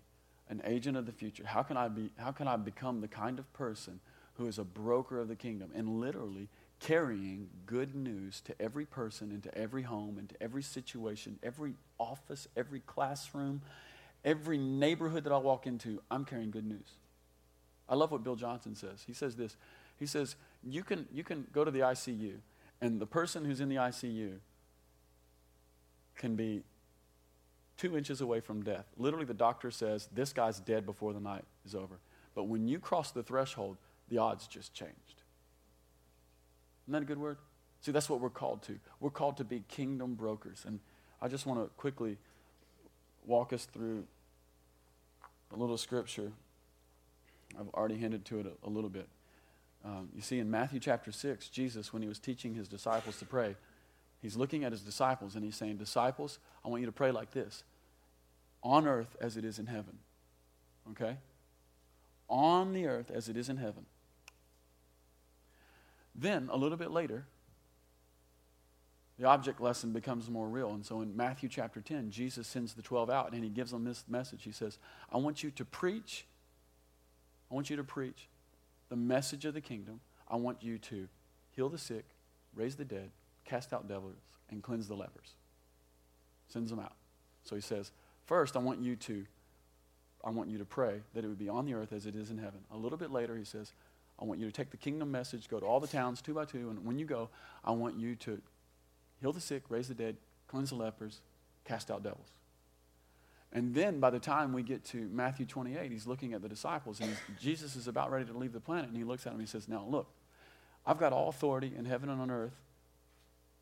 an agent of the future? How can I, be, how can I become the kind of person who is a broker of the kingdom and literally carrying good news to every person, into every home, into every situation, every office, every classroom, every neighborhood that I walk into, I'm carrying good news. I love what Bill Johnson says. He says this. He says, you can, you can go to the ICU, and the person who's in the ICU can be two inches away from death. Literally, the doctor says, this guy's dead before the night is over. But when you cross the threshold, the odds just changed. Isn't that a good word? See, that's what we're called to. We're called to be kingdom brokers. And I just want to quickly walk us through a little scripture. I've already hinted to it a, a little bit. Um, you see, in Matthew chapter 6, Jesus, when he was teaching his disciples to pray, he's looking at his disciples and he's saying, Disciples, I want you to pray like this on earth as it is in heaven. Okay? On the earth as it is in heaven. Then, a little bit later, the object lesson becomes more real. And so in Matthew chapter 10, Jesus sends the 12 out and he gives them this message. He says, I want you to preach. I want you to preach the message of the kingdom. I want you to heal the sick, raise the dead, cast out devils, and cleanse the lepers. Sends them out. So he says, First, I want you to I want you to pray that it would be on the earth as it is in heaven. A little bit later, he says, I want you to take the kingdom message, go to all the towns two by two, and when you go, I want you to heal the sick, raise the dead, cleanse the lepers, cast out devils. And then by the time we get to Matthew 28, he's looking at the disciples, and Jesus is about ready to leave the planet, and he looks at them and he says, Now look, I've got all authority in heaven and on earth,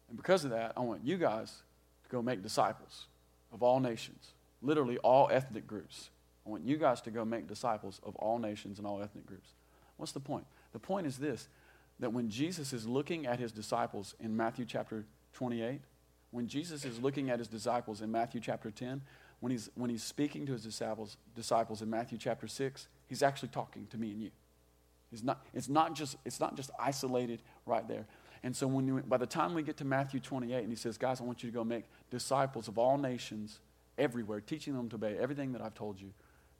and because of that, I want you guys to go make disciples of all nations, literally all ethnic groups. I want you guys to go make disciples of all nations and all ethnic groups. What's the point? The point is this that when Jesus is looking at his disciples in Matthew chapter 28, when Jesus is looking at his disciples in Matthew chapter 10, when he's, when he's speaking to his disciples, disciples in Matthew chapter 6, he's actually talking to me and you. He's not, it's, not just, it's not just isolated right there. And so when you, by the time we get to Matthew 28, and he says, Guys, I want you to go make disciples of all nations everywhere, teaching them to obey everything that I've told you,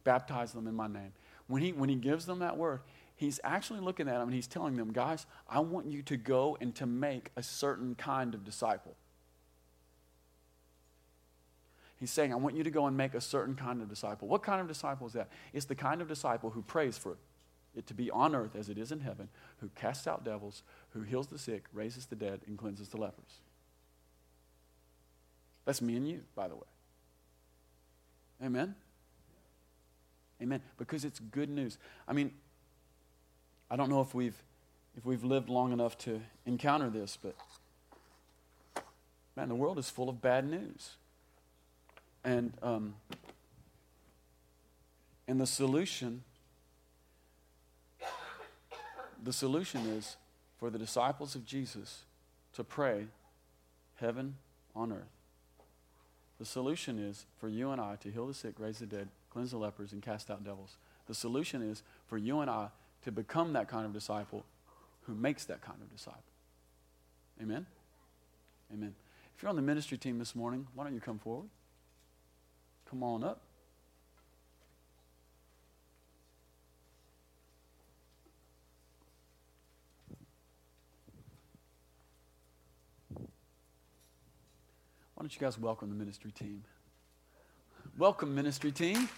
baptize them in my name. When he, when he gives them that word, he's actually looking at them and he's telling them, guys, I want you to go and to make a certain kind of disciple. He's saying, I want you to go and make a certain kind of disciple. What kind of disciple is that? It's the kind of disciple who prays for it to be on earth as it is in heaven, who casts out devils, who heals the sick, raises the dead, and cleanses the lepers. That's me and you, by the way. Amen? Amen. Because it's good news. I mean, I don't know if we've if we've lived long enough to encounter this, but man, the world is full of bad news. And um, and the solution the solution is for the disciples of Jesus to pray heaven on earth. The solution is for you and I to heal the sick, raise the dead, cleanse the lepers, and cast out devils. The solution is for you and I to become that kind of disciple who makes that kind of disciple. Amen? Amen. If you're on the ministry team this morning, why don't you come forward? Come on up. Why don't you guys welcome the ministry team? Welcome, ministry team.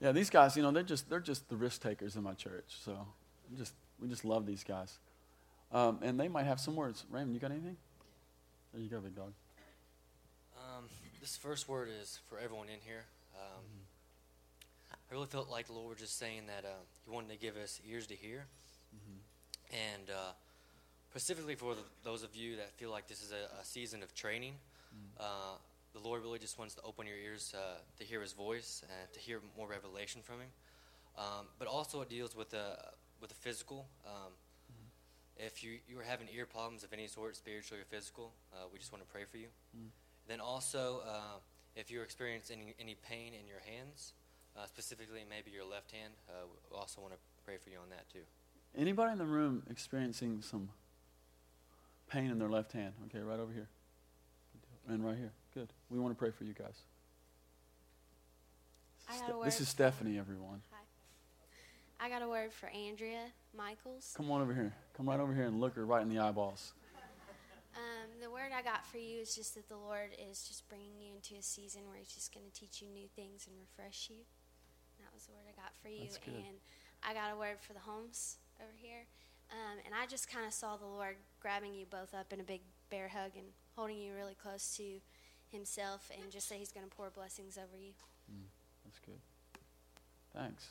Yeah, these guys, you know, they're just they're just the risk takers in my church. So just we just love these guys. Um, and they might have some words. Raymond, you got anything? There you go, big dog. Um, this first word is for everyone in here. Um, mm-hmm. I really felt like the Lord was just saying that uh, He wanted to give us ears to hear, mm-hmm. and uh, specifically for the, those of you that feel like this is a, a season of training. Uh, the Lord really just wants to open your ears uh, to hear His voice and to hear more revelation from Him. Um, but also, it deals with the with the physical. If you you are having ear problems of any sort, spiritual or physical, uh, we just want to pray for you. Then also, uh, if you're experiencing any, any pain in your hands, uh, specifically maybe your left hand, uh, we also want to pray for you on that too. Anybody in the room experiencing some pain in their left hand? Okay, right over here. And right here. Good. We want to pray for you guys. Ste- a this is Stephanie, everyone. I got a word for Andrea Michaels. Come on over here. Come right over here and look her right in the eyeballs. Um, the word I got for you is just that the Lord is just bringing you into a season where He's just going to teach you new things and refresh you. That was the word I got for you. That's good. And I got a word for the homes over here. Um, and I just kind of saw the Lord grabbing you both up in a big bear hug and holding you really close to Himself and just say He's going to pour blessings over you. That's good. Thanks.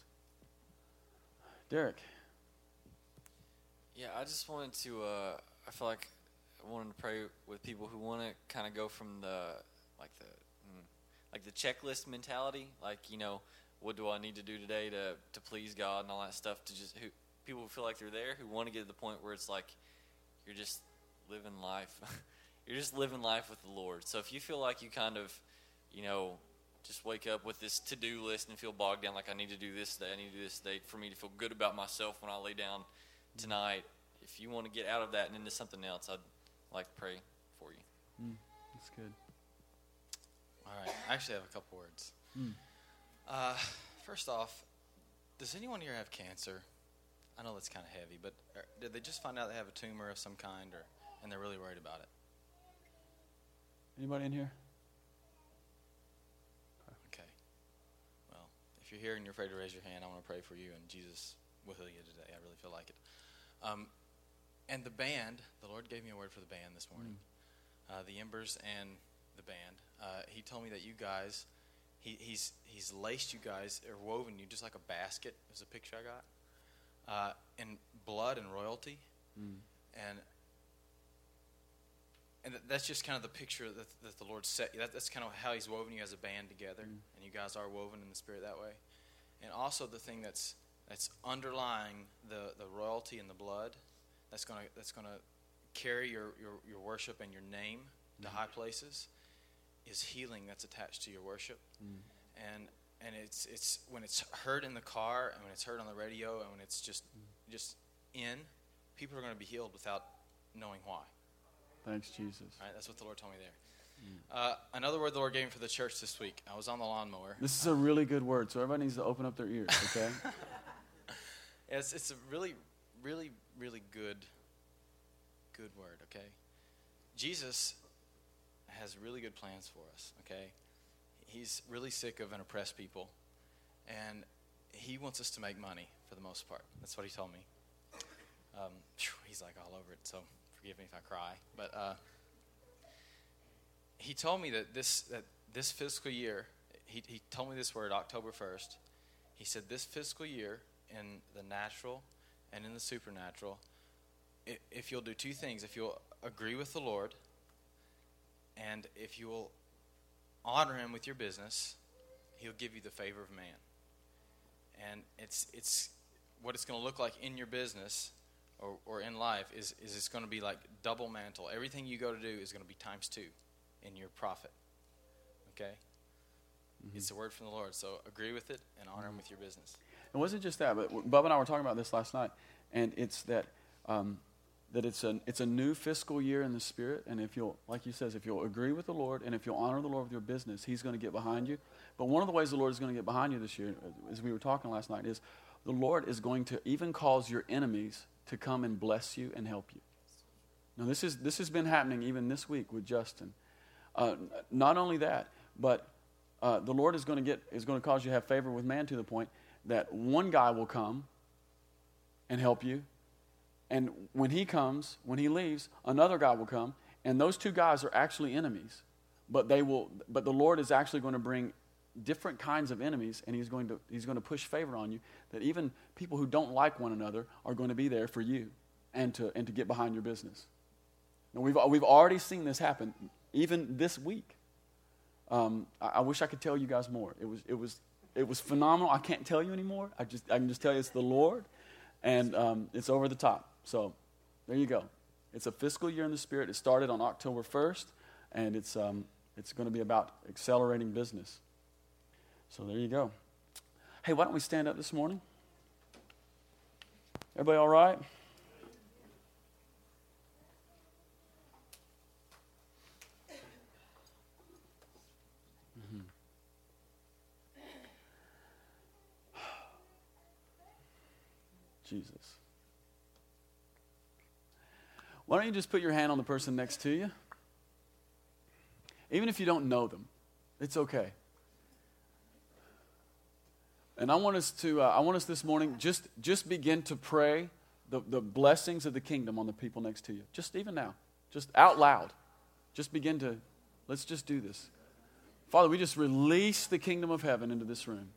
Derek. Yeah, I just wanted to. Uh, I feel like I wanted to pray with people who want to kind of go from the like the mm, like the checklist mentality, like you know, what do I need to do today to to please God and all that stuff. To just who people feel like they're there, who want to get to the point where it's like you're just living life. [LAUGHS] you're just living life with the Lord. So if you feel like you kind of, you know, just wake up with this to do list and feel bogged down, like I need to do this today, I need to do this today, for me to feel good about myself when I lay down tonight. If you want to get out of that and into something else, I'd like to pray for you. That's good. All right. I actually have a couple words. Hmm. Uh, first off, does anyone here have cancer? I know that's kind of heavy, but uh, did they just find out they have a tumor of some kind, or and they're really worried about it? Anybody in here? Okay. Well, if you're here and you're afraid to raise your hand, I want to pray for you, and Jesus will heal you today. I really feel like it. Um, and the band, the Lord gave me a word for the band this morning. Uh, the Embers and the band. Uh, he told me that you guys, he, he's he's laced you guys or woven you just like a basket. Is a picture I got. Uh, in blood and royalty, and and that's just kind of the picture that, that the Lord set. That, that's kind of how He's woven you as a band together, mm-hmm. and you guys are woven in the Spirit that way. And also the thing that's that's underlying the, the royalty and the blood, that's gonna that's gonna carry your, your, your worship and your name to mm-hmm. high places, is healing that's attached to your worship, mm-hmm. and and it's it's when it's heard in the car and when it's heard on the radio and when it's just just in, people are going to be healed without knowing why. Thanks, Jesus. All right, that's what the Lord told me there. Uh, another word the Lord gave me for the church this week. I was on the lawnmower. This is a really good word, so everybody needs to open up their ears, okay? [LAUGHS] [LAUGHS] It's it's a really, really, really good, good word. Okay, Jesus has really good plans for us. Okay, he's really sick of an oppressed people, and he wants us to make money for the most part. That's what he told me. Um, he's like all over it, so forgive me if I cry. But uh, he told me that this that this fiscal year, he he told me this word October first. He said this fiscal year in the natural and in the supernatural, if you'll do two things, if you'll agree with the Lord, and if you will honor Him with your business, He'll give you the favor of man. And it's it's what it's going to look like in your business or, or in life is, is it's going to be like double mantle. Everything you go to do is going to be times two in your profit. Okay? Mm-hmm. It's a word from the Lord. So agree with it and honor mm-hmm. Him with your business. It wasn't just that, but Bubba and I were talking about this last night, and it's that um, that it's a it's a new fiscal year in the spirit, and if you'll, like you says, if you'll agree with the Lord and if you'll honor the Lord with your business, He's going to get behind you. But one of the ways the Lord is going to get behind you this year, uh, as we were talking last night, is the Lord is going to even cause your enemies to come and bless you and help you. Now this is this has been happening even this week with Justin. Uh, not only that, but uh, the Lord is going to get is going to cause you to have favor with man to the point that one guy will come and help you, and when he comes, when he leaves, another guy will come, and those two guys are actually enemies, but they will. But the Lord is actually going to bring different kinds of enemies, and he's going to he's going to push favor on you that even people who don't like one another are going to be there for you. and to, and to get behind your business. And we've, we've already seen this happen, even this week. Um, I, I, wish I could tell you guys more. It was, it, was, it was phenomenal. I can't tell you anymore. I, just, I can just tell you it's the Lord, and um, it's over the top. So there you go. It's a fiscal year in the Spirit. It started on October 1st, and it's, um, it's going to be about accelerating business. So there you go. Hey, why don't we stand up this morning? Everybody all right? Mm-hmm. Jesus. Why don't you just put your hand on the person next to you? Even if you don't know them, it's okay. And I want us to, uh, I want us this morning just, just begin to pray the, the blessings of the kingdom on the people next to you. Just even now, just out loud. Just begin to, let's just do this. Father, we just release the kingdom of heaven into this room.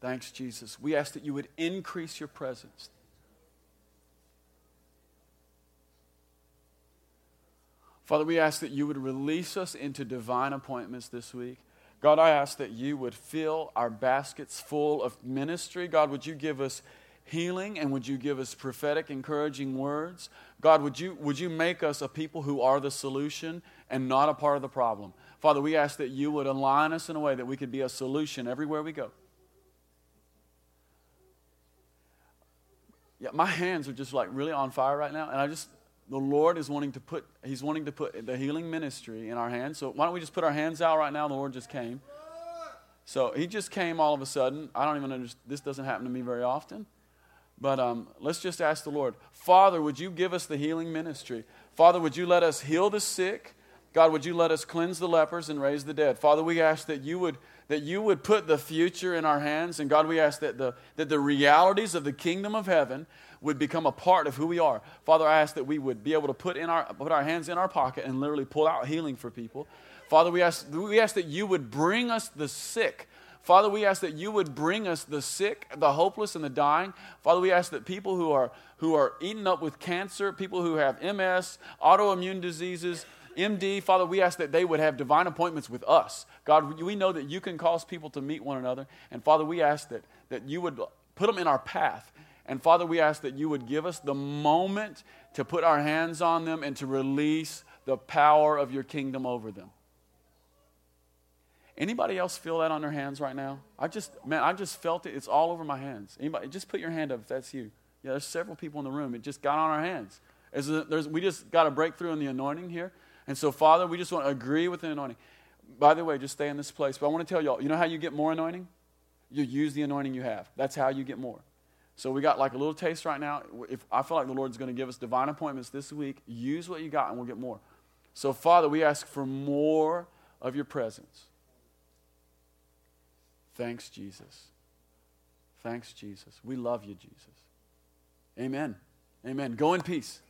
Thanks, Jesus. We ask that you would increase your presence. Father, we ask that you would release us into divine appointments this week. God, I ask that you would fill our baskets full of ministry. God, would you give us healing and would you give us prophetic, encouraging words? God, would you, would you make us a people who are the solution and not a part of the problem? Father, we ask that you would align us in a way that we could be a solution everywhere we go. yeah, my hands are just like really on fire right now. And I just, the Lord is wanting to put, He's wanting to put the healing ministry in our hands. So why don't we just put our hands out right now? The Lord just came. So He just came all of a sudden. I don't even understand, this doesn't happen to me very often. But um, let's just ask the Lord, Father, would you give us the healing ministry? Father, would you let us heal the sick? God, would you let us cleanse the lepers and raise the dead? Father, we ask that you would that you would put the future in our hands. And God, we ask that the, that the realities of the kingdom of heaven would become a part of who we are. Father, I ask that we would be able to put, in our, put our hands in our pocket and literally pull out healing for people. Father, we ask, we ask that you would bring us the sick. Father, we ask that you would bring us the sick, the hopeless, and the dying. Father, we ask that people who are, who are eaten up with cancer, people who have MS, autoimmune diseases, MD, Father, we ask that they would have divine appointments with us. God, we know that you can cause people to meet one another. And Father, we ask that, that you would put them in our path. And Father, we ask that you would give us the moment to put our hands on them and to release the power of your kingdom over them. Anybody else feel that on their hands right now? I just, man, I just felt it. It's all over my hands. Anybody, just put your hand up if that's you. Yeah, there's several people in the room. It just got on our hands. There's, we just got a breakthrough in the anointing here. And so, Father, we just want to agree with the anointing. By the way, just stay in this place. But I want to tell y'all, you know how you get more anointing? You use the anointing you have. That's how you get more. So we got like a little taste right now. If I feel like the Lord's going to give us divine appointments this week, use what you got and we'll get more. So, Father, we ask for more of your presence. Thanks, Jesus. Thanks, Jesus. We love you, Jesus. Amen. Amen. Go in peace.